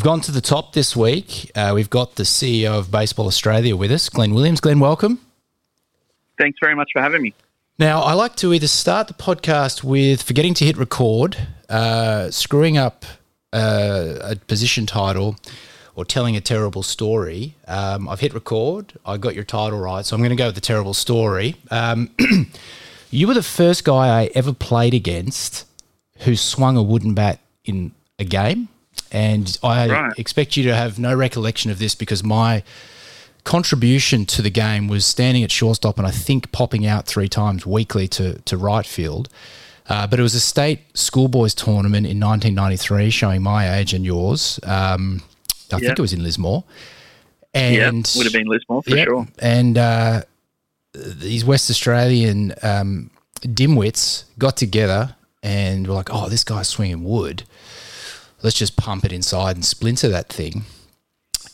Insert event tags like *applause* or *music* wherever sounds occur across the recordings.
We've gone to the top this week. Uh, we've got the CEO of Baseball Australia with us, Glenn Williams. Glenn, welcome. Thanks very much for having me. Now, I like to either start the podcast with forgetting to hit record, uh, screwing up uh, a position title, or telling a terrible story. Um, I've hit record. I got your title right, so I'm going to go with the terrible story. Um, *clears throat* you were the first guy I ever played against who swung a wooden bat in a game. And I Right. expect you to have no recollection of this because my contribution to the game was standing at shortstop and I think popping out three times weekly to, to right field. Uh, but it was a state schoolboys tournament in 1993, showing my age and yours. Um, I Yeah. think it was in Lismore. Yeah, And would have been Lismore for Yep. sure. And uh, these West Australian um, dimwits got together and were like, "Oh, this guy's swinging wood. Let's just pump it inside and splinter that thing."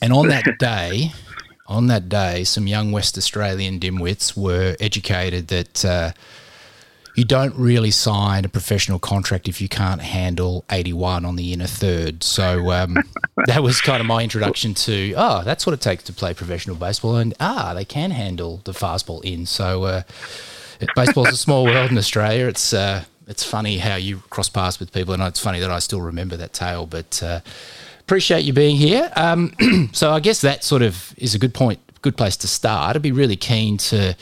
And on that *laughs* day, on that day, some young West Australian dimwits were educated that uh, you don't really sign a professional contract if you can't handle 81 on the inner third. So um, *laughs* that was kind of my introduction to, oh, that's what it takes to play professional baseball. And ah, they can handle the fastball in. So uh, baseball's a small world in Australia. It's, uh, it's funny how you cross paths with people. And it's funny that I still remember that tale. But uh, appreciate you being here. Um, *clears throat* so I guess that sort of is a good point, good place to start. I'd be really keen to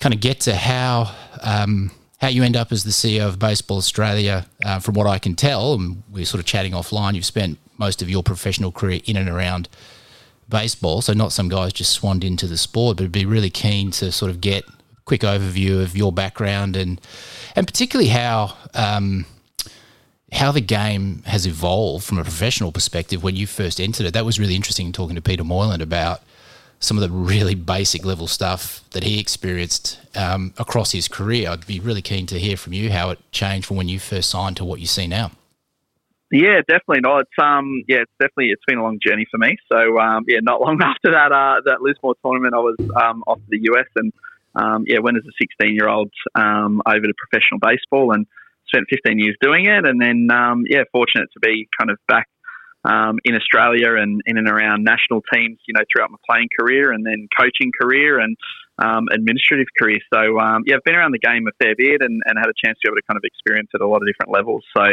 kind of get to how um, how you end up as the CEO of Baseball Australia. Uh, from what I can tell, and we're sort of chatting offline, you've spent most of your professional career in and around baseball. So not some guys just swanned into the sport, but be really keen to sort of get quick overview of your background and and particularly how. Um, how the game has evolved from a professional perspective when you first entered it. That was really interesting talking to Peter Moylan about some of the really basic level stuff that he experienced um, across his career. I'd be really keen to hear from you how it changed from when you first signed to what you see now. Yeah, definitely. No, it's um, yeah, it's definitely it's been a long journey for me. So um, yeah, not long *laughs* after that uh, that Lismore tournament, I was um, off to the US and um, yeah, went as a 16 year old um, over to professional baseball and spent 15 years doing it. And then um, yeah, fortunate to be kind of back um, in Australia and in and around national teams, you know, throughout my playing career and then coaching career and um, administrative career. So um, yeah, I've been around the game a fair bit and, and had a chance to be able to kind of experience it at a lot of different levels. So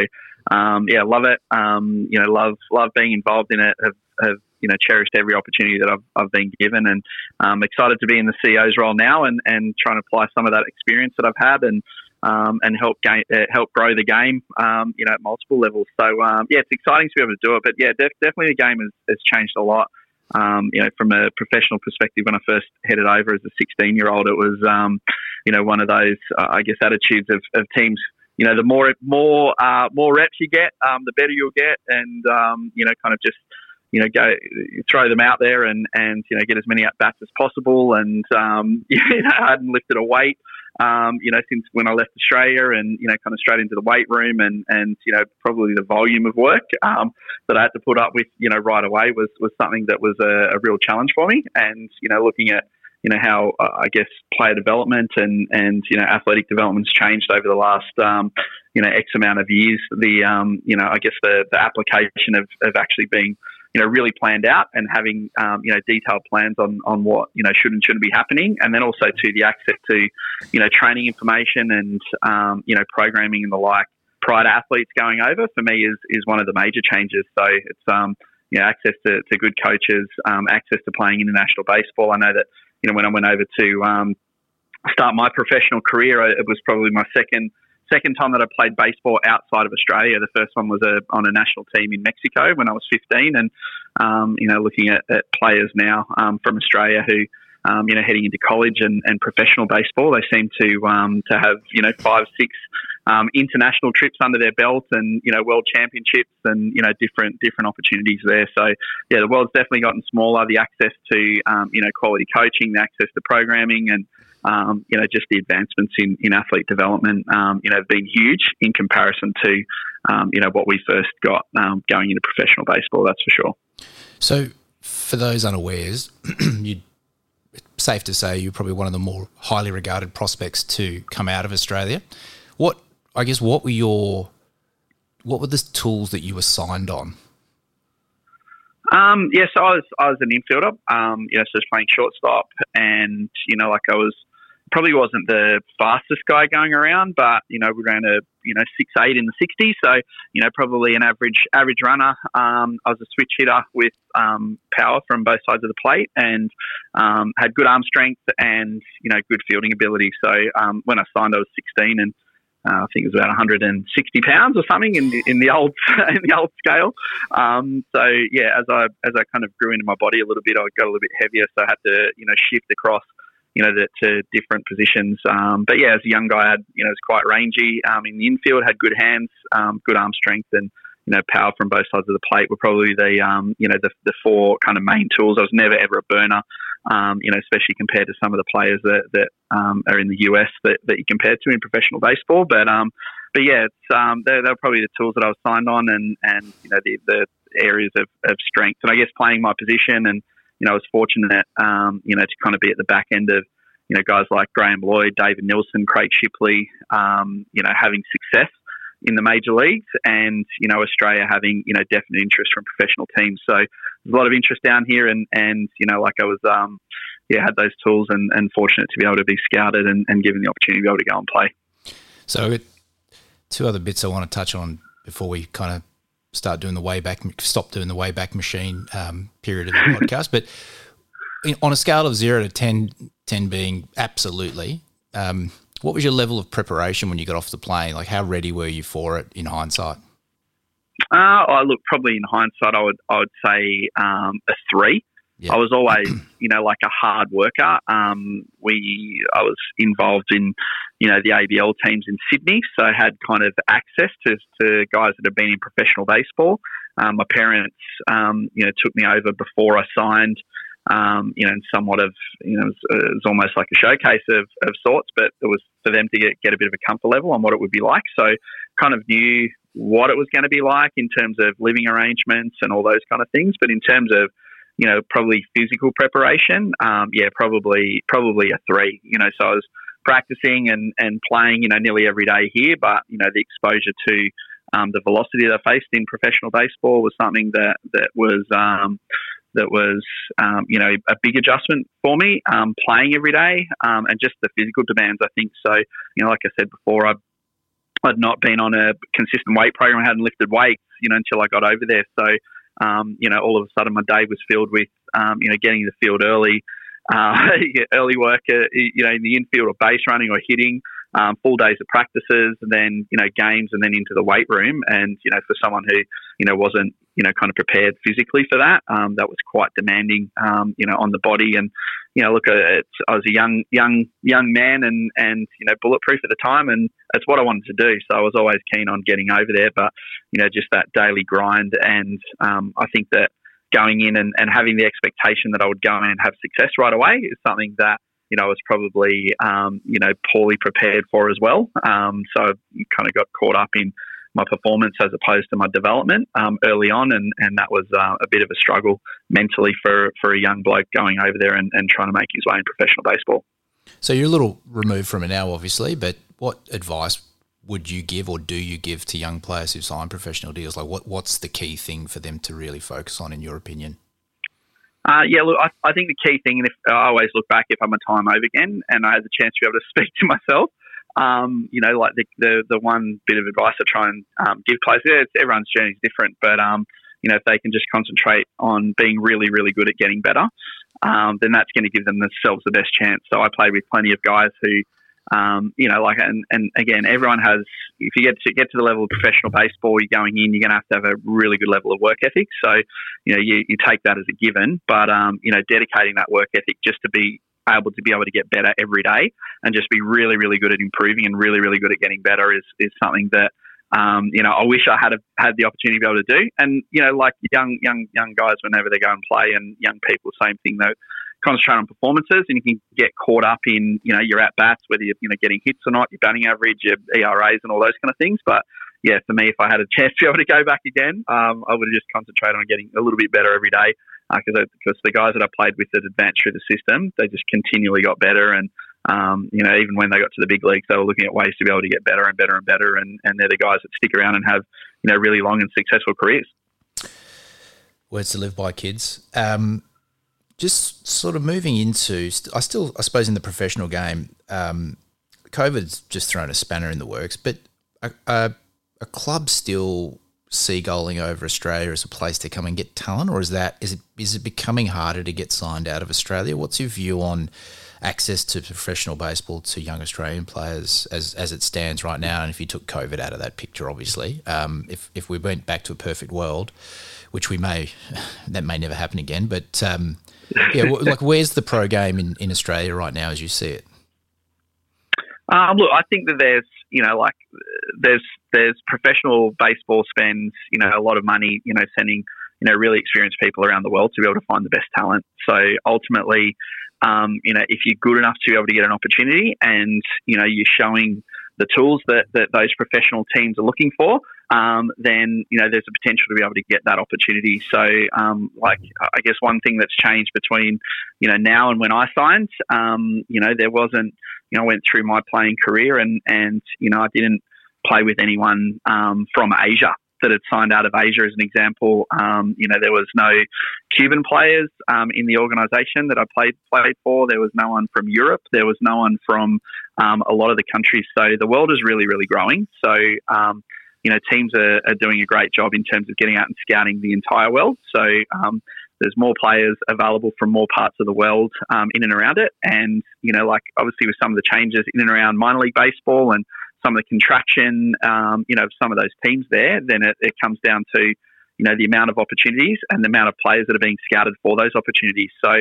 yeah, love it. You know, love love being involved in it. Have, have you know cherished every opportunity that I've, I've been given, and um, excited to be in the CEO's role now and, and trying to apply some of that experience that I've had and um, and help game, uh, help grow the game. Um, you know, at multiple levels. So um, yeah, it's exciting to be able to do it. But yeah, def- definitely the game has, has changed a lot. Um, you know, from a professional perspective, when I first headed over as a 16 year old, it was, um, you know, one of those, uh, I guess, attitudes of, of teams. You know, the more more uh, more reps you get, um, the better you'll get, and um, you know, kind of just you know, go throw them out there and and you know get as many at bats as possible. And um, you know, I hadn't lifted a weight, um, you know, since when I left Australia, and you know, kind of straight into the weight room, and and you know, probably the volume of work um, that I had to put up with, you know, right away was was something that was a, a real challenge for me. And you know, looking at you know how uh, I guess player development and and you know athletic development's changed over the last um, you know x amount of years. The um, you know I guess the the application of, of actually being you know really planned out and having um, you know detailed plans on on what you know should and shouldn't be happening, and then also to the access to you know training information and um, you know programming and the like prior to athletes going over for me is is one of the major changes. So it's um you know access to, to good coaches, um, access to playing international baseball. I know that you know when I went over to um, start my professional career, it was probably my second second time that I played baseball outside of Australia. The first one was a, on a national team in Mexico when I was 15, and um, you know looking at, at players now um, from Australia who. Um, you know, heading into college and, and professional baseball, they seem to um, to have you know five, six um, international trips under their belt, and you know world championships, and you know different different opportunities there. So yeah, the world's definitely gotten smaller. The access to um, you know quality coaching, the access to programming, and um, you know just the advancements in, in athlete development, um, you know, have been huge in comparison to um, you know what we first got um, going into professional baseball. That's for sure. So, for those unawares, *clears throat* you safe to say you're probably one of the more highly regarded prospects to come out of Australia. What I guess what were your what were the tools that you were signed on? Um, yeah, so I was I was an infielder. Um, you know, so I was playing shortstop, and you know, like I was probably wasn't the fastest guy going around, but you know we ran a you know six eight in the sixties, so you know probably an average average runner. Um, I was a switch hitter with um, power from both sides of the plate, and um, had good arm strength and you know good fielding ability. So um, when I signed, I was sixteen, and uh, I think it was about 160 pounds or something in the in the old *laughs* in the old scale. Um, so yeah, as I as I kind of grew into my body a little bit, I got a little bit heavier, so I had to you know shift across you know, to different positions. Um, but yeah, as a young guy, I had, you know, was quite rangy um, in the infield, had good hands, um, good arm strength, and you know, power from both sides of the plate were probably the, um, you know, the, the four kind of main tools. I was never ever a burner. Um, you know, especially compared to some of the players that, that um, are in the US that, that you compare to in professional baseball. But um, but yeah, it's um, they're, they're probably the tools that I was signed on, and and you know the, the areas of, of strength, and I guess playing my position and you know, I was fortunate, um, you know, to kind of be at the back end of, you know, guys like Graeme Lloyd, David Nilsson, Craig Shipley, um, you know, having success in the major leagues and, you know, Australia having, you know, definite interest from professional teams. So there's a lot of interest down here and, and you know, like I was, um, yeah, had those tools and, and fortunate to be able to be scouted and, and given the opportunity to be able to go and play. So two other bits I want to touch on before we kind of start doing the Wayback, stop doing the Wayback Machine um, period of the *laughs* podcast. But in, on a scale of zero to 10, 10 being absolutely, um, what was your level of preparation when you got off the plane? Like, how ready were you for it in hindsight? Uh, I look probably in hindsight, I would I would say um, a three. I was always, *clears throat* you know, like a hard worker. Um, we, I was involved in, you know, the ABL teams in Sydney, so I had kind of access to, to guys that have been in professional baseball. Um, my parents, um, you know, took me over before I signed. Um, you know, and somewhat of, you know, it was, it was, almost like a showcase of, of sorts, but it was for them to get, get a bit of a comfort level on what it would be like. So, kind of knew what it was going to be like in terms of living arrangements and all those kind of things. But in terms of you know, probably physical preparation. Um, yeah, probably probably a three. You know, so I was practicing and, and playing, you know, nearly every day here, but you know, the exposure to um, the velocity that I faced in professional baseball was something that that was um, that was um, you know a big adjustment for me. Um, playing every day um, and just the physical demands. I think so. You know, like I said before, I. I'd not been on a consistent weight program. I hadn't lifted weights, you know, until I got over there. So um, you know, all of a sudden my day was filled with, um, you know, getting the field early, uh, *laughs* early work, uh, you know, in the infield or base running or hitting, um, full days of practices, and then you know games, and then into the weight room. And you know, for someone who you know wasn't you know kind of prepared physically for that, um, that was quite demanding, um, you know, on the body. And you know, look, uh, I was a young young young man, and and you know, bulletproof at the time, and that's what I wanted to do. So I was always keen on getting over there, but you know, just that daily grind, and um, I think that going in and, and having the expectation that I would go in and have success right away is something that you know, I was probably, um, you know, poorly prepared for as well. Um, so I kind of got caught up in my performance as opposed to my development um, early on, and, and that was uh, a bit of a struggle mentally for, for a young bloke going over there and, and trying to make his way in professional baseball. So you're a little removed from it now, obviously, but what advice would you give or do you give to young players who sign professional deals? Like, what, what's the key thing for them to really focus on, in your opinion? Uh, yeah, look, I, I, think the key thing, and if I always look back if I'm a time over again and I had the chance to be able to *laughs* speak to myself, um, you know, like the, the, the one bit of advice I try and um, give players, yeah, everyone's journey is different, but um, you know, if they can just concentrate on being really, really good at getting better, um, then that's going to give them themselves the best chance. So I played with plenty of guys who um, you know, like, and, and again, everyone has, if you get to get to the level of professional baseball, you're going in, you're going to have to have a really good level of work ethic. So, you know, you, you take that as a given, but, um, you know, dedicating that work ethic just to be able to be able to get better every day and just be really, really good at improving and really, really good at getting better is, is something that, um, you know, I wish I had a, had the opportunity to be able to do. And you know, like young young young guys, whenever they go and play, and young people, same thing though concentrate on performances and you can get caught up in, you know, your at bats, whether you're, you know, getting hits or not, your batting average, your ERAs and all those kind of things. But yeah, for me, if I had a *laughs* chance to be able to go back again, um, I would have just concentrated on getting a little bit better every day. Because uh, because the guys that I played with that advanced through the system, they just continually got better. And, um, you know, even when they got to the big leagues, they were looking at ways to be able to get better and better and better. And, and they're the guys that stick around and have, you know, really long and successful careers. Words to live by, kids. Um, just sort of moving into, I still, I suppose, in the professional game, um, COVID's just thrown a spanner in the works, but a, a, a club still seagulling over Australia as a place to come and get talent, or is that is it is it becoming harder to get signed out of Australia? What's your view on access to professional baseball to young Australian players as as it stands right now? And if you took COVID out of that picture, obviously, um, if if we went back to a perfect world, which we may, *laughs* that may never happen again, but um, yeah, like where's the pro game in, in Australia right now as you see it? Um, look, I think that there's, you know, like there's there's professional baseball spends, you know, a lot of money, you know, sending, you know, really experienced people around the world to be able to find the best talent. So ultimately, um, you know, if you're good enough to be able to get an opportunity, and you know, you're showing the tools that, that those professional teams are looking for, um, then you know there's a potential to be able to get that opportunity. So, um, like I guess one thing that's changed between you know now and when I signed, um, you know, there wasn't you know, I went through my playing career and, and you know, I didn't play with anyone um, from Asia that had signed out of Asia as an example. Um, you know, there was no Cuban players um, in the organisation that I played played for. There was no one from Europe. There was no one from um, a lot of the countries. So the world is really, really growing. So um, you know, teams are, are, doing a great job in terms of getting out and scouting the entire world. So um, there's more players available from more parts of the world um, in and around it. And, you know, like obviously with some of the changes in and around minor league baseball and some of the contraction, um, you know, some of those teams there, then it, it, comes down to, you know, the amount of opportunities and the amount of players that are being scouted for those opportunities. So,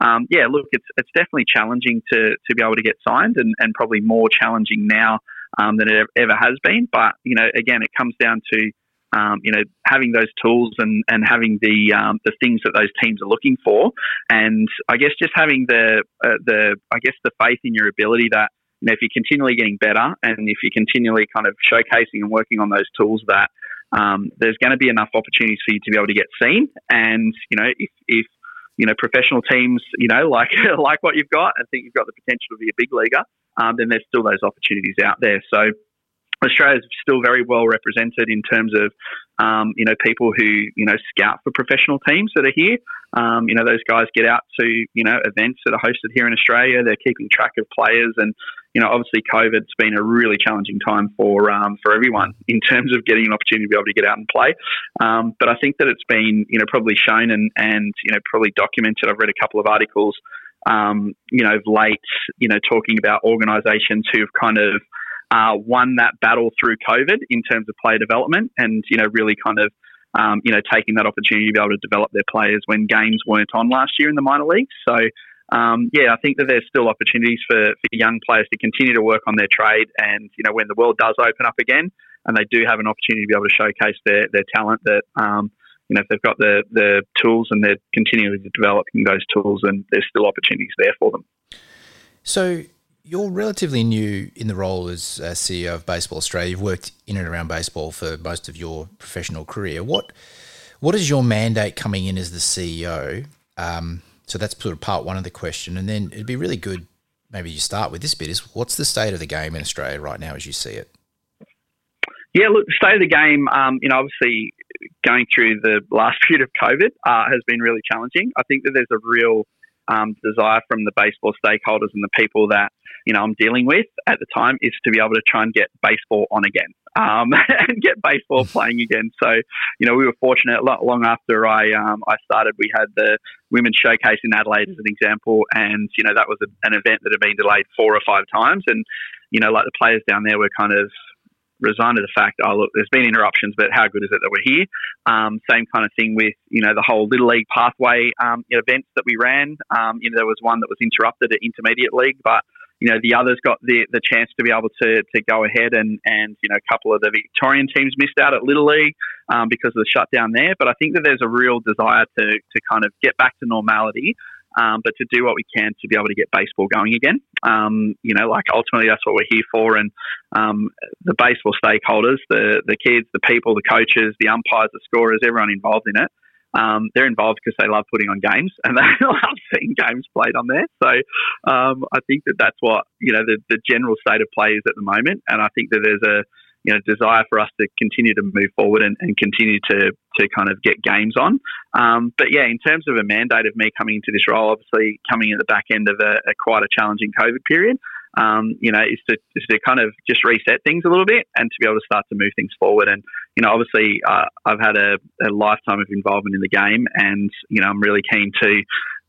um, yeah, look, it's, it's definitely challenging to, to be able to get signed and, and probably more challenging now um, than it ever has been. But, you know, again, it comes down to, um, you know, having those tools and, and having the um, the things that those teams are looking for, and I guess just having the uh, the I guess the faith in your ability that you know if you're continually getting better and if you're continually kind of showcasing and working on those tools that um, there's going to be enough opportunities for you to be able to get seen, and you know if if you know professional teams you know *laughs* like like what you've got and think you've got the potential to be a big leaguer, um, then there's still those opportunities out there. So Australia is still very well represented in terms of, um, you know, people who, you know, scout for professional teams that are here. Um, you know, those guys get out to, you know, events that are hosted here in Australia. They're keeping track of players. And, you know, obviously COVID's been a really challenging time for, um, for everyone in terms of getting an opportunity to be able to get out and play. Um, but I think that it's been, you know, probably shown and, and, you know, probably documented. I've read a couple of articles, um, you know, late, you know, talking about organisations who've kind of, uh, won that battle through COVID in terms of player development and, you know, really kind of, um, you know, taking that opportunity to be able to develop their players when games weren't on last year in the minor leagues. So, um, yeah, I think that there's still opportunities for, for young players to continue to work on their trade. And, you know, when the world does open up again and they do have an opportunity to be able to showcase their, their talent, that, um, you know, if they've got the, the tools and they're continuing to develop those tools, and there's still opportunities there for them. So, you're relatively new in the role as uh, CEO of Baseball Australia. You've worked in and around baseball for most of your professional career. What what is your mandate coming in as the CEO? Um, so that's sort of part one of the question, and then it'd be really good. Maybe you start with this bit: is what's the state of the game in Australia right now as you see it? Yeah, look, the state of the game. Um, you know, obviously going through the last *laughs* period of COVID uh, has been really challenging. I think that there's a real um, desire from the baseball stakeholders and the people that you know I'm dealing with at the time is to be able to try and get baseball on again um, *laughs* and get baseball *laughs* playing again. So you know we were fortunate. Lot long after I um, I started, we had the women's showcase in Adelaide as an example, and you know that was a, an event that had been delayed four or five times, and you know like the players down there were kind of resigned to the fact, oh look, there's been interruptions, but how good is it that we're here? Um, same kind of thing with you know the whole little league pathway um, events that we ran. Um, you know there was one that was interrupted at intermediate league, but you know the others got the the chance to be able to to go ahead and and you know a couple of the Victorian teams missed out at Little League um, because of the shutdown there. But I think that there's a real desire to to kind of get back to normality. Um, but to do what we can to be able to get baseball going again. Um, you know, like ultimately that's what we're here for. And um, the baseball stakeholders, the the kids, the people, the coaches, the umpires, the scorers, everyone involved in it, um, they're involved because they love putting on games and *laughs* they love seeing games played on there. So um, I think that that's what you know the, the general state of play is at the moment, and I think that there's a you know desire for us to continue to move forward and, and continue to to kind of get games on. Um, but yeah, in terms of a mandate of me coming into this role, obviously coming at the back end of a, a quite a challenging COVID period, um, you know, is to, is to kind of just reset things a little bit and to be able to start to move things forward. And, you know, obviously uh, I've had a, a, lifetime of involvement in the game and, you know, I'm really keen to,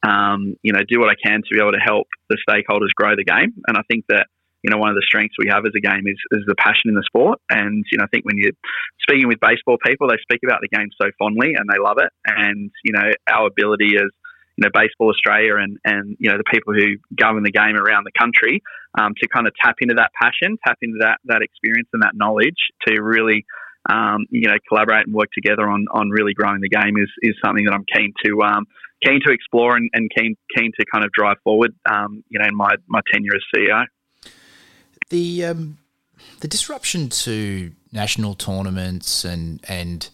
um, you know, do what I can to be able to help the stakeholders grow the game. And I think that, you know, one of the strengths we have as a game is, is the passion in the sport. And, you know, I think when you're speaking with baseball people, they speak about the game so fondly and they love it. And, you know, our ability as, you know, Baseball Australia and, and, you know, the people who govern the game around the country um, to kind of tap into that passion, tap into that, that experience and that knowledge to really, um, you know, collaborate and work together on, on really growing the game is, is something that I'm keen to, um, keen to explore and, and keen, keen to kind of drive forward, um, you know, in my, my tenure as CEO. The, um, the disruption to national tournaments and, and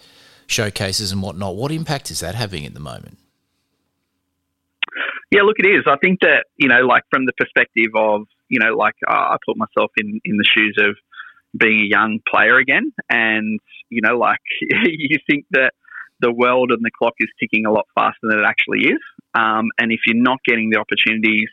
showcases and whatnot, what impact is that having at the moment? Yeah, look, it is. I think that you know, like from the perspective of you know, like uh, I put myself in in the shoes of being a young player again, and you know, like *laughs* you think that the world and the clock is ticking a lot faster than it actually is, um, and if you're not getting the opportunities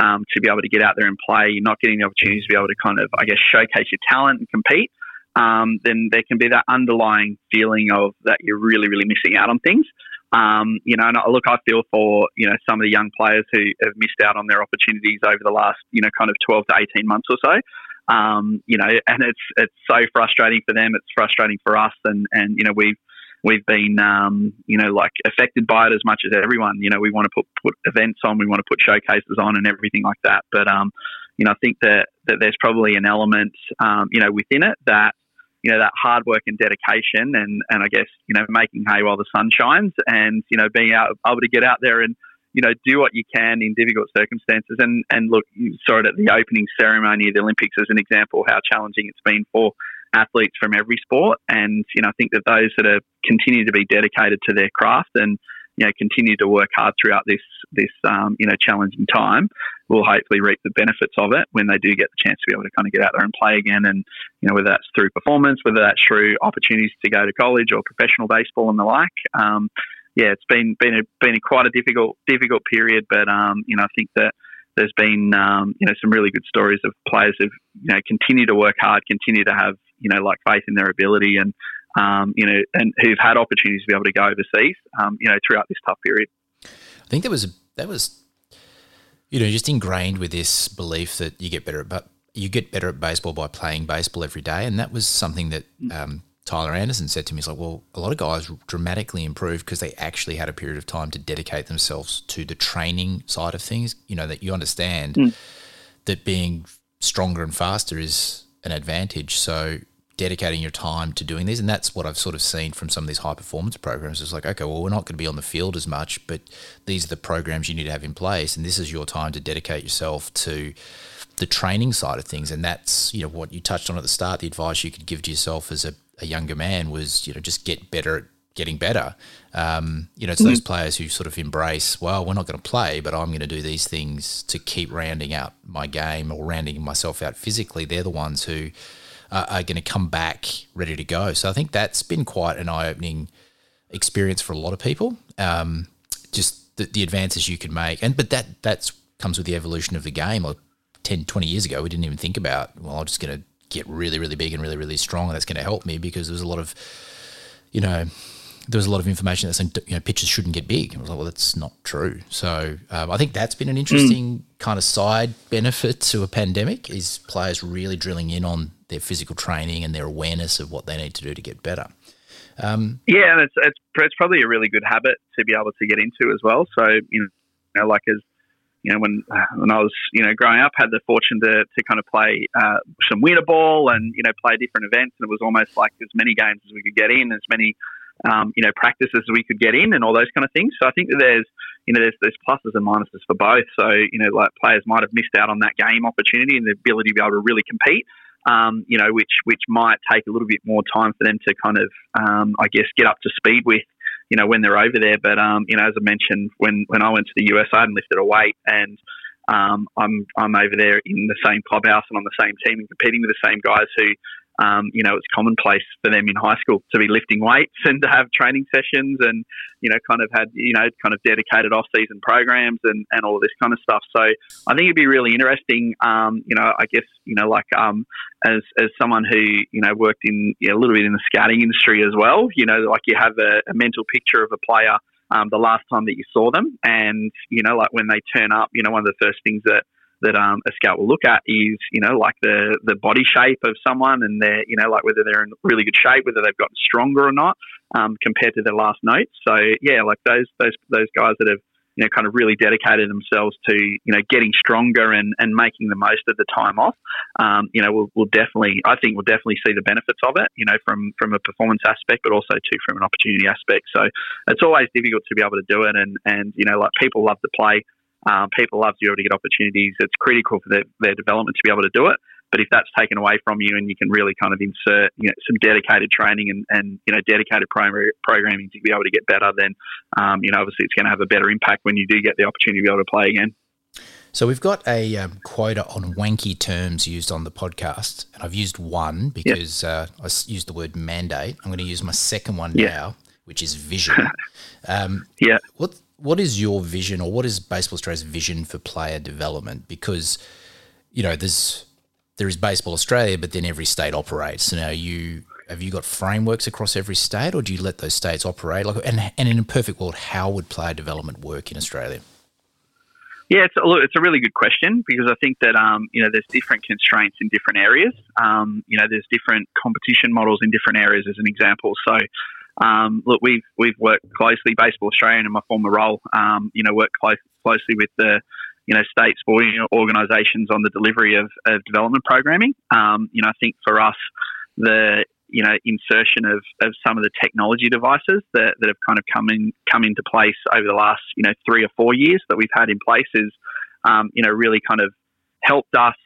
um, to be able to get out there and play, you're not getting the opportunities to be able to kind of, I guess, showcase your talent and compete. Um, then there can be that underlying feeling of that you're really, really missing out on things. Um, you know, and look, I feel for you know some of the young players who have missed out on their opportunities over the last you know kind of twelve to eighteen months or so. Um, you know, and it's it's so frustrating for them. It's frustrating for us, and and you know we've we've been um, you know like affected by it as much as everyone. You know, we want to put put events on, we want to put showcases on, and everything like that. But um, you know, I think that that there's probably an element um, you know within it that you know, that hard work and dedication and, and I guess, you know, making hay while the sun shines and, you know, being out, able to get out there and, you know, do what you can in difficult circumstances. And, and look, you saw it at the opening ceremony of the Olympics as an example how challenging it's been for athletes from every sport. And, you know, I think that those that are continue to be dedicated to their craft and, you know, continue to work hard throughout this this um, you know challenging time, will hopefully reap the benefits of it when they do get the chance to be able to kind of get out there and play again. And you know, whether that's through performance, whether that's through opportunities to go to college or professional baseball and the like. Um, yeah, it's been been a, been a quite a difficult difficult period, but um, you know, I think that there's been um, you know some really good stories of players who've you know continue to work hard, continue to have you know like faith in their ability, and um, you know, and who've had opportunities to be able to go overseas, um, you know, throughout this tough period. I think there was that was, you know, just ingrained with this belief that you get better at, but you get better at baseball by playing baseball every day, and that was something that mm. um, Tyler Anderson said to me. He's like, well, a lot of guys dramatically improved because they actually had a period of time to dedicate themselves to the training side of things. You know, that you understand mm. that being stronger and faster is an advantage. So dedicating your time to doing these. And that's what I've sort of seen from some of these high performance programs. It's like, okay, well, we're not going to be on the field as much, but these are the programs you need to have in place. And this is your time to dedicate yourself to the training side of things. And that's, you know, what you touched on at the start, the advice you could give to yourself as a, a younger man was, you know, just get better at getting better. Um, you know, it's mm-hmm. those players who sort of embrace, well, we're not going to play, but I'm going to do these things to keep rounding out my game or rounding myself out physically. They're the ones who, uh, are going to come back ready to go. So I think that's been quite an eye opening experience for a lot of people. Um, just the, the, advances you can make, and but that that's comes with the evolution of the game. Or 10, 20 years ago, we didn't even think about. Well, I'm just going to get really, really big and really, really strong, and that's going to help me because there's a lot of, you know, there was a lot of information that saying you know pitches shouldn't get big. I was like, well, that's not true. So um, I think that's been an interesting mm. kind of side benefit to a pandemic is players really drilling in on their physical training and their awareness of what they need to do to get better. Um, yeah, and it's, it's, it's probably a really good habit to be able to get into as well. So you know, like as you know, when when I was you know growing up, had the fortune to, to kind of play uh, some winter ball and you know play different events, and it was almost like as many games as we could get in, as many um, you know practices we could get in, and all those kind of things. So I think that there's you know there's there's pluses and minuses for both. So you know like players might have missed out on that game opportunity and the ability to be able to really compete um, you know, which which might take a little bit more time for them to kind of, um, I guess, get up to speed with, you know, when they're over there. But um, you know, as I mentioned, when when I went to the US, I hadn't lifted a weight, and um, I'm I'm over there in the same clubhouse and on the same team and competing with the same guys who. Um, you know, it's commonplace for them in high school to be lifting weights and to have training sessions and, you know, kind of had, you know, kind of dedicated off season programs and, and all this kind of stuff. So I think it'd be really interesting, um, you know, I guess, you know, like um, as, as someone who, you know, worked in you know, a little bit in the scouting industry as well, you know, like you have a, a mental picture of a player um, the last time that you saw them. And, you know, like when they turn up, you know, one of the first things that that um, a scout will look at is, you know, like the the body shape of someone and their, you know, like whether they're in really good shape, whether they've gotten stronger or not um, compared to their last note. So yeah, like those those those guys that have you know kind of really dedicated themselves to you know getting stronger and, and making the most of the time off. Um, you know, we'll, we'll definitely I think we'll definitely see the benefits of it. You know, from from a performance aspect, but also too from an opportunity aspect. So it's always difficult to be able to do it, and and you know like people love to play um, people love to be able to get opportunities. It's critical for their, their development to be able to do it. But if that's taken away from you and you can really kind of insert you know, some dedicated training and, and you know dedicated primary programming to be able to get better, then um, you know obviously it's going to have a better impact when you do get the opportunity to be able to play again. So we've got a um, quota on wanky terms used on the podcast, and I've used one because uh, I used the word mandate. I'm going to use my second one now, which is vision. *laughs* Um, yeah. What what is your vision or what is Baseball Australia's vision for player development? Because, you know, there's there is Baseball Australia, but then every state operates. So now you have you got frameworks across every state, or do you let those states operate? Like, and and in a perfect world, how would player development work in Australia? Yeah, it's a, look, it's a really good question because I think that um, you know there's different constraints in different areas. Um, you know, there's different competition models in different areas, as an example. So, um, look, we've we've worked closely, Baseball Australia, in my former role, um, you know, worked close, closely with the you know state sporting organisations on the delivery of, of development programming. Um, you know, I think for us, the you know insertion of, of some of the technology devices that, that have kind of come in come into place over the last you know three or four years that we've had in place is um, you know really kind of helped us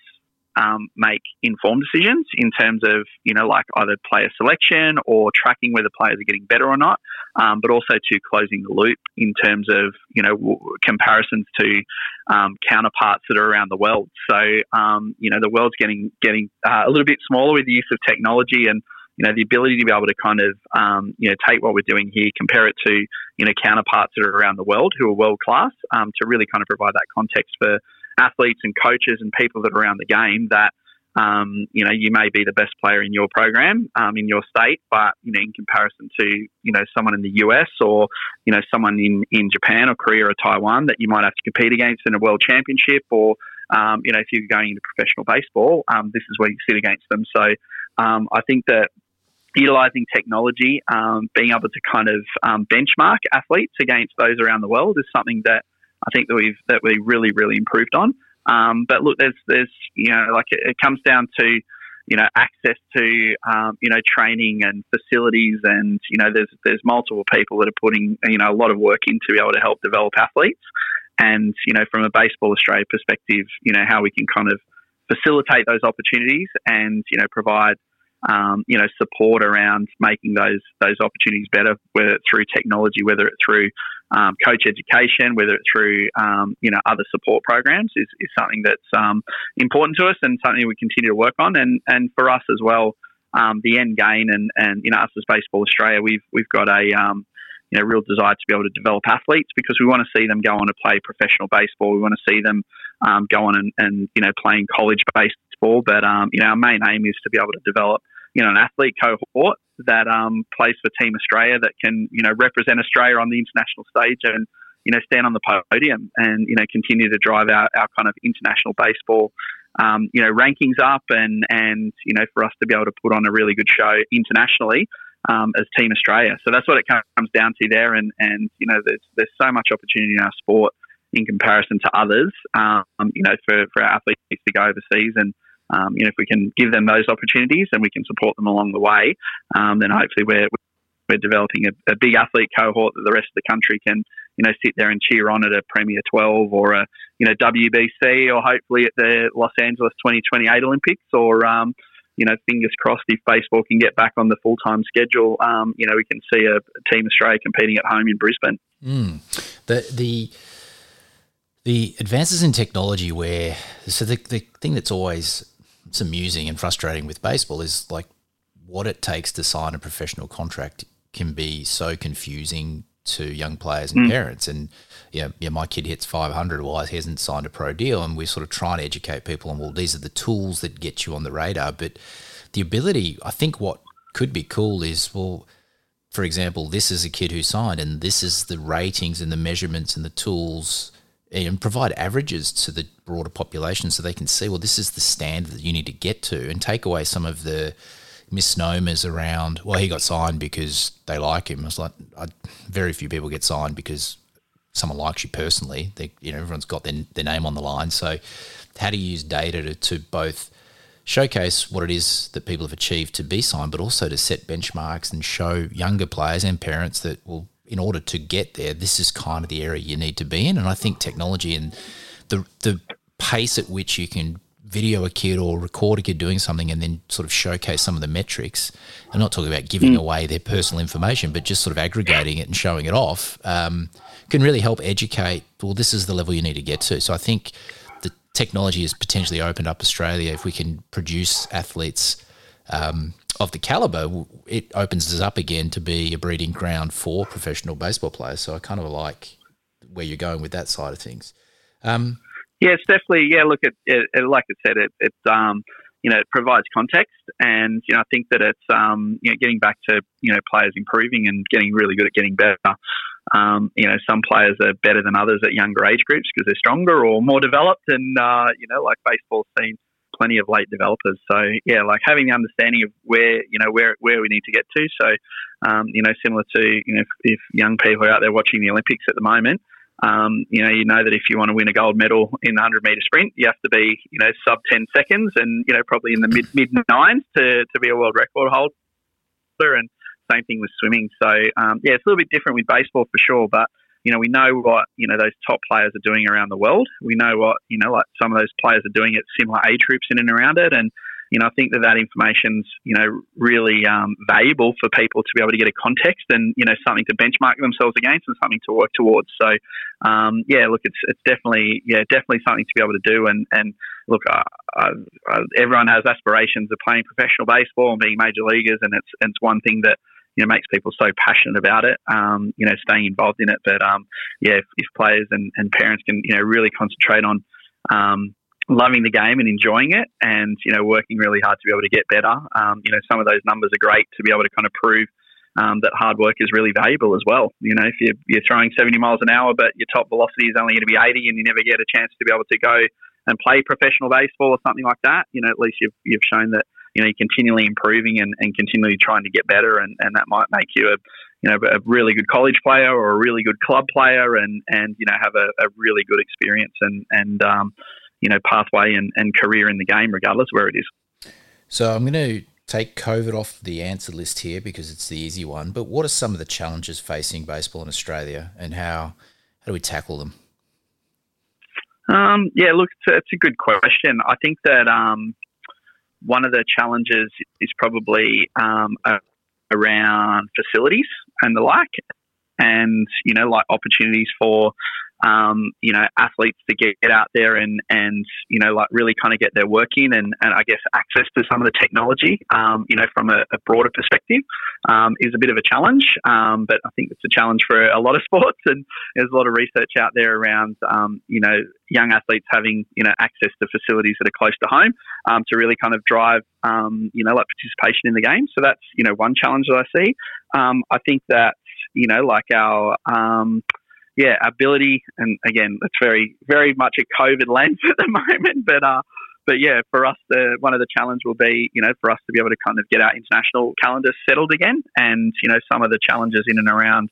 um, make informed decisions in terms of, you know, like either player selection or tracking whether players are getting better or not, um, but also to closing the loop in terms of, you know, comparisons to um, counterparts that are around the world. So, um, you know, the world's getting getting uh, a little bit smaller with the use of technology and you know, the ability to be able to kind of, um, you know, take what we're doing here, compare it to, you know, counterparts that are around the world who are world class, um, to really kind of provide that context for athletes and coaches and people that are around the game that um, you know, you may be the best player in your program, um, in your state, but you know, in comparison to you know someone in the US or you know someone in in Japan or Korea or Taiwan that you might have to compete against in a world championship, or um, you know, if you're going into professional baseball, um, this is where you sit against them. So, um, I think that utilizing technology, um, being able to kind of benchmark athletes against those around the world is something that I think that we've that we really really improved on. Um, but look, there's there's you know like it, it comes down to you know access to um, you know training and facilities, and you know there's there's multiple people that are putting you know a lot of work in to be able to help develop athletes. And you know from a baseball Australia perspective, you know how we can kind of facilitate those opportunities and you know provide um, you know, support around making those those opportunities better, whether it's through technology, whether it's through um, coach education, whether it's through um, you know other support programs, is, is something that's um, important to us and something we continue to work on. And and for us as well, um, the end game and and you know us as Baseball Australia, we've we've got a um, you know real desire to be able to develop athletes because we want to see them go on to play professional baseball. We want to see them go on and, and you know playing college baseball. But you know our main aim is to be able to develop you know, an athlete cohort that um, plays for Team Australia that can, you know, represent Australia on the international stage and, you know, stand on the podium and, you know, continue to drive our, our kind of international baseball, um, you know, rankings up and, and, you know, for us to be able to put on a really good show internationally um, as Team Australia. So that's what it comes down to there. And, and you know, there's, there's so much opportunity in our sport in comparison to others, um, you know, for, for our athletes to go overseas and, um, you know, if we can give them those opportunities and we can support them along the way, um, then hopefully we're we're developing a, a, big athlete cohort that the rest of the country can, you know, sit there and cheer on at a Premier 12 or a, you know, WBC or hopefully at the Los Angeles 2028 Olympics or, um, you know, fingers crossed if baseball can get back on the full time schedule, um, you know, we can see a, Team Australia competing at home in Brisbane. Mm. The, the, the advances in technology where, so the, the thing that's always it's amusing and frustrating with baseball is like what it takes to sign a professional contract can be so confusing to young players and mm. parents. And yeah, yeah, my kid hits 500, well, he hasn't signed a pro deal, and we're sort of trying to educate people on well, these are the tools that get you on the radar. But the ability, I think, what could be cool is well, for example, this is a kid who signed, and this is the ratings and the measurements and the tools. And provide averages to the broader population so they can see, well, this is the standard that you need to get to, and take away some of the misnomers around. Well, he got signed because they like him. I was like, I, very few people get signed because someone likes you personally. They, you know, everyone's got their, their name on the line. So, how do you use data to, to both showcase what it is that people have achieved to be signed, but also to set benchmarks and show younger players and parents that, well, in order to get there, this is kind of the area you need to be in. And I think technology and the the pace at which you can video a kid or record a kid doing something and then sort of showcase some of the metrics. I'm not talking about giving mm. away their personal information, but just sort of aggregating it and showing it off um, can really help educate. Well, this is the level you need to get to. So I think the technology has potentially opened up Australia. If we can produce athletes um, of the caliber, it opens us up again to be a breeding ground for professional baseball players. So I kind of like where you're going with that side of things. Um, yeah, it's definitely yeah. Look, at it, it, like I said, it, it um, you know it provides context, and you know I think that it's um, you know getting back to you know players improving and getting really good at getting better. Um, you know, some players are better than others at younger age groups because they're stronger or more developed, and uh, you know, like baseball seen plenty of late developers. So yeah, like having the understanding of where you know where where we need to get to. So um, you know, similar to you know if, if young people are out there watching the Olympics at the moment. Um, you know, you know that if you want to win a gold medal in the 100 meter sprint, you have to be, you know, sub 10 seconds and, you know, probably in the mid mid nines to, to be a world record holder. And same thing with swimming. So, um, yeah, it's a little bit different with baseball for sure. But, you know, we know what, you know, those top players are doing around the world. We know what, you know, like some of those players are doing at similar age groups in and around it. And, you know, I think that that information's, you know, really um, valuable for people to be able to get a context and, you know, something to benchmark themselves against and something to work towards. So, um, yeah, look, it's it's definitely, yeah, definitely something to be able to do. And, and look, uh, uh, everyone has aspirations of playing professional baseball and being major leaguers, and it's, it's one thing that, you know, makes people so passionate about it, um, you know, staying involved in it. But, um, yeah, if, if players and, and parents can, you know, really concentrate on, um, loving the game and enjoying it and, you know, working really hard to be able to get better. Um, you know, some of those numbers are great to be able to kind of prove um, that hard work is really valuable as well. You know, if you're, you're throwing 70 miles an hour, but your top velocity is only going to be 80 and you never get a chance to be able to go and play professional baseball or something like that, you know, at least you've, you've shown that, you know, you're continually improving and, and continually trying to get better. And, and that might make you a, you know, a really good college player or a really good club player and, and, you know, have a, a really good experience and, and, um, you know pathway and, and career in the game, regardless where it is. So I'm going to take COVID off the answer list here because it's the easy one. But what are some of the challenges facing baseball in Australia, and how how do we tackle them? Um, yeah, look, it's a, it's a, good question. I think that um, one of the challenges is probably um, around facilities and the like, and you know, like opportunities for um, you know, athletes to get, out there and, and, you know, like really kind of get their work in and, and I guess access to some of the technology, um, you know, from a, a broader perspective um, is a bit of a challenge. Um, but I think it's a challenge for a lot of *laughs* sports and there's a lot of research out there around, um, you know, young athletes having, you know, access to facilities that are close to home um, to really kind of drive, you know, like participation in the game. So that's, you know, one challenge that I see. I think that, you know, like our, yeah, ability, and again, it's very, very much a COVID lens *laughs* at the moment. But uh, but yeah, for us, the one of the challenge will be, you know, for us to be able to kind of get our international calendar settled again, and you know, some of the challenges in and around,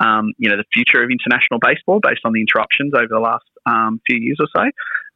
um, you know, the future of international baseball based on the interruptions over the last um, few years or so.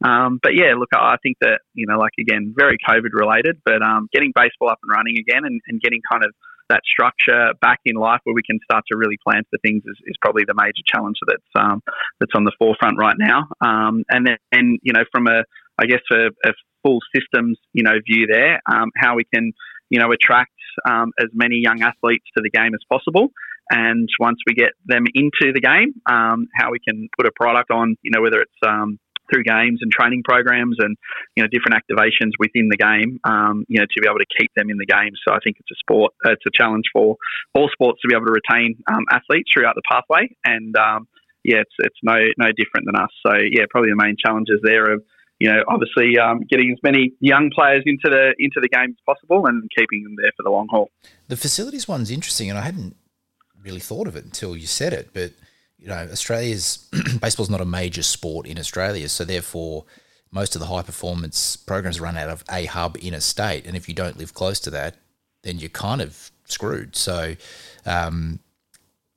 Um, but yeah, look, I think that you know, like again, very COVID related, but um, getting baseball up and running again, and, and getting kind of that structure back in life where we can start to really plan for things is, is probably the major challenge that's um, that's on the forefront right now. Um, and then, and, you know, from a I guess a, a full systems you know view there, um, how we can you know attract um, as many young athletes to the game as possible. And once we get them into the game, um, how we can put a product on, you know, whether it's um, through games and training programs and you know different activations within the game. Um, you know to be able to keep them in the game. So I think it's a sport. It's a challenge for all sports to be able to retain um, athletes throughout the pathway. And um, yeah, it's it's no no different than us. So yeah, probably the main challenges there of you know, obviously um, getting as many young players into the into the game as possible and keeping them there for the long haul. The facilities one's interesting, and I hadn't really thought of it until you said it. But you know, Australia's *clears throat* baseball's not a major sport in Australia, so therefore most of the high performance programs run out of a hub in a state, and if you don't live close to that, then you're kind of screwed. So. Um,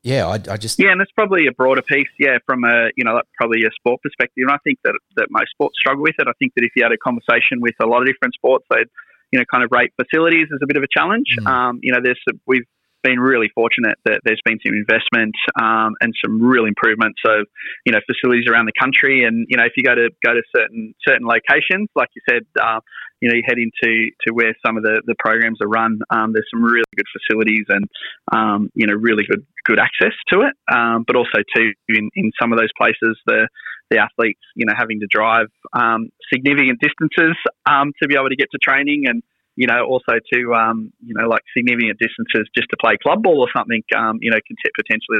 yeah, I, I, just yeah, and it's probably a broader piece, yeah, from a you know like probably a sport perspective. And I think that that most sports struggle with it. I think that if you had a conversation with a lot of different sports, they'd you know kind of rate facilities as a bit of a challenge. Mm. Um, you know, there's we've been really fortunate that there's been some investment um, and some real improvements of you know facilities around the country. And you know, if you go to go to certain certain locations, like you said, uh, you know, you head into to where some of the, the programs are run. Um, there's some really good facilities and um, you know really good good access to it. Um, but also too in, in some of those places the the athletes you know having to drive um, significant distances um, to be able to get to training and you know, also to, um, you know, like significant distances just to play club ball or something, um, you know, can potentially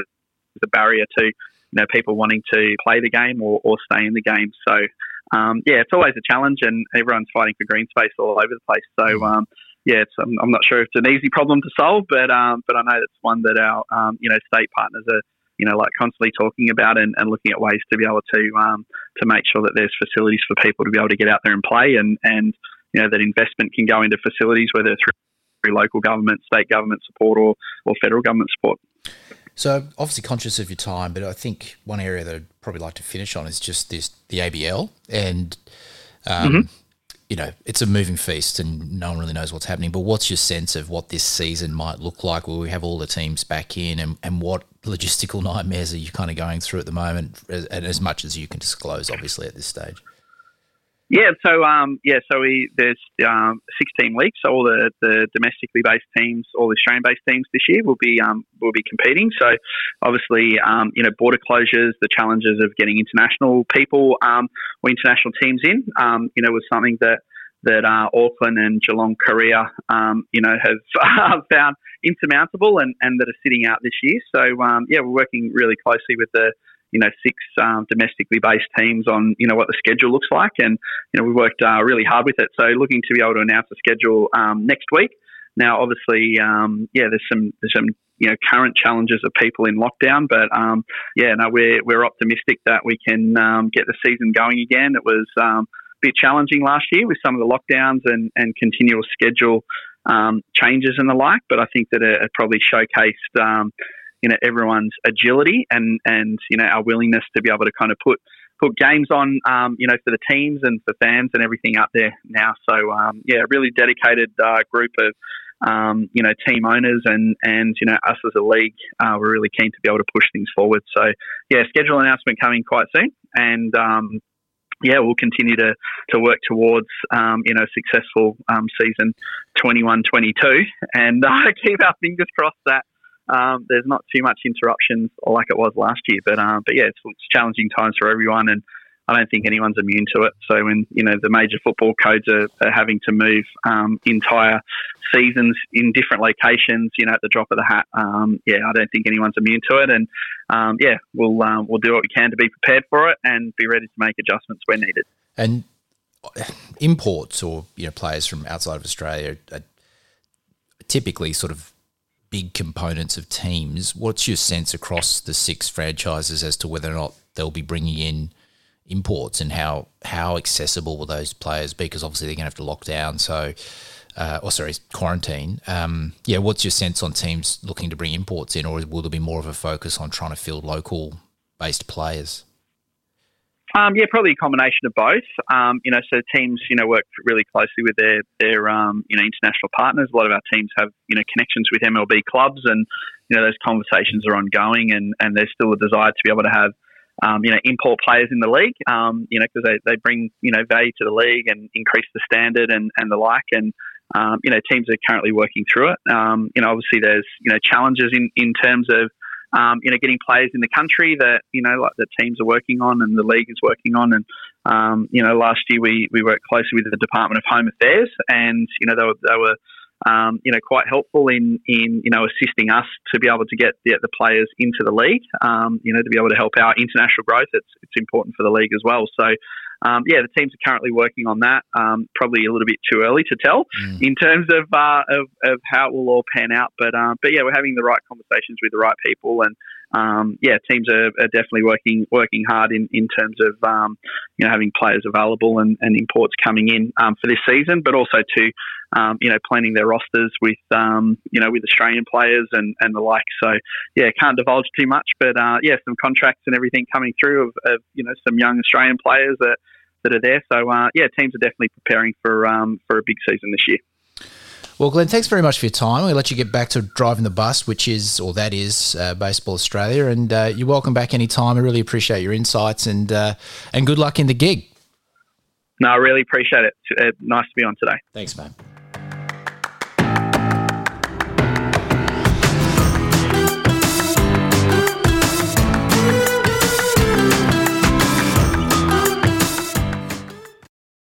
is a barrier to, you know, people wanting to play the game or, or stay in the game. So, um, yeah, it's always a challenge and everyone's fighting for green space all over the place. So, mm. um, yeah, I'm, I'm, not sure if it's an easy problem to solve, but um, but I know it's one that our um, you know state partners are you know like constantly talking about and, and looking at ways to be able to um, to make sure that there's facilities for people to be able to get out there and play and and you know, that investment can go into facilities, whether through local government, state government support, or, or federal government support. So, obviously, conscious of your time, but I think one area that I'd probably like to finish on is just this the ABL. And, um, mm-hmm. you know, it's a moving feast and no one really knows what's happening. But what's your sense of what this season might look like? Will we have all the teams back in? And, and what logistical *laughs* nightmares are you kind of going through at the moment? And as much as you can disclose, obviously, at this stage. Yeah, so um, yeah, so we there's um, 16 weeks. So all the, the domestically based teams, all the Australian based teams this year will be um, will be competing. So obviously, um, you know, border closures, the challenges of getting international people um, or international teams in, um, you know, was something that that uh, Auckland and Geelong Korea, um, you know, have *laughs* found insurmountable and, and that are sitting out this year. So um, yeah, we're working really closely with the you know six um, domestically based teams on you know what the schedule looks like, and you know we worked uh, really hard with it. So looking to be able to announce the schedule um, next week. Now, obviously, um, yeah, there's some there's some you know current challenges of people in lockdown, but um, yeah, no, we're we're optimistic that we can um, get the season going again. It was um, a bit challenging last year with some of the lockdowns and and continual schedule um, changes and the like, but I think that it, it probably showcased um, you know everyone's agility and and you know our willingness to be able to kind of put put games on um, you know for the teams and for fans and everything out there now. So um, yeah, really dedicated uh, group of um, you know team owners and and you know us as a league. Uh, we're really keen to be able to push things forward. So yeah, schedule announcement coming quite soon and. Um, yeah, we'll continue to, to work towards um, you know successful um, season 21-22 and uh, *laughs* keep our fingers crossed that um, there's not too much interruptions like it was last year. But um, but yeah, it's, it's, challenging times for everyone, and I don't think anyone's immune to it. So when you know the major football codes are, are having to move um, entire seasons in different locations, you know, at the drop of the hat, um, yeah, I don't think anyone's immune to it. And um, yeah, we'll um, we'll do what we can to be prepared for it and be ready to make adjustments where needed. And imports or you know players from outside of Australia are typically sort of big components of teams. What's your sense across the six franchises as to whether or not they'll be bringing in imports and how how accessible will those players be? Because obviously they're going to have to lock down. So, uh, or sorry, quarantine. Um, yeah, what's your sense on teams looking to bring imports in, or will there be more of a focus on trying to fill local based players? Um, yeah, probably a combination of both. Um, you know, so teams, you know, work really closely with their their um, you know international partners. A lot of our teams have you know connections with MLB clubs, and you know those conversations are ongoing, and and there's still a desire to be able to have um, you know import players in the league. Um, you know, because they, they bring you know value to the league and increase the standard and and the like, and um, you know teams are currently working through it. you know, obviously there's you know challenges in in terms of um, you know, getting players in the country that you know, like the teams are working on and the league is working on, and um, you know, last year we, we worked closely with the Department of Home Affairs, and you know they were, they were um, you know, quite helpful in, in you know assisting us to be able to get the, the players into the league. Um, you know, to be able to help our international growth. It's it's important for the league as well. So. Um, yeah, the teams are currently working on that. Um, probably a little bit too early to tell mm. in terms of, uh, of, of how it will all pan out. But uh, but yeah, we're having the right conversations with the right people, and um, yeah, teams are, are, definitely working working hard in, in terms of um, you know having players available and, and imports coming in um, for this season, but also to um, you know planning their rosters with um, you know with Australian players and, and the like. So yeah, can't divulge too much, but uh, yeah, some contracts and everything coming through of, of, you know some young Australian players that that are there. So uh, yeah, teams are definitely preparing for um, for a big season this year. Well, Glenn, thanks very much for your time. We'll let you get back to driving the bus, which is, or that is, uh, Baseball Australia. And uh, you're welcome back anytime. I really appreciate your insights and uh, and good luck in the gig. No, I really appreciate it. It's uh, nice to be on today. Thanks, man.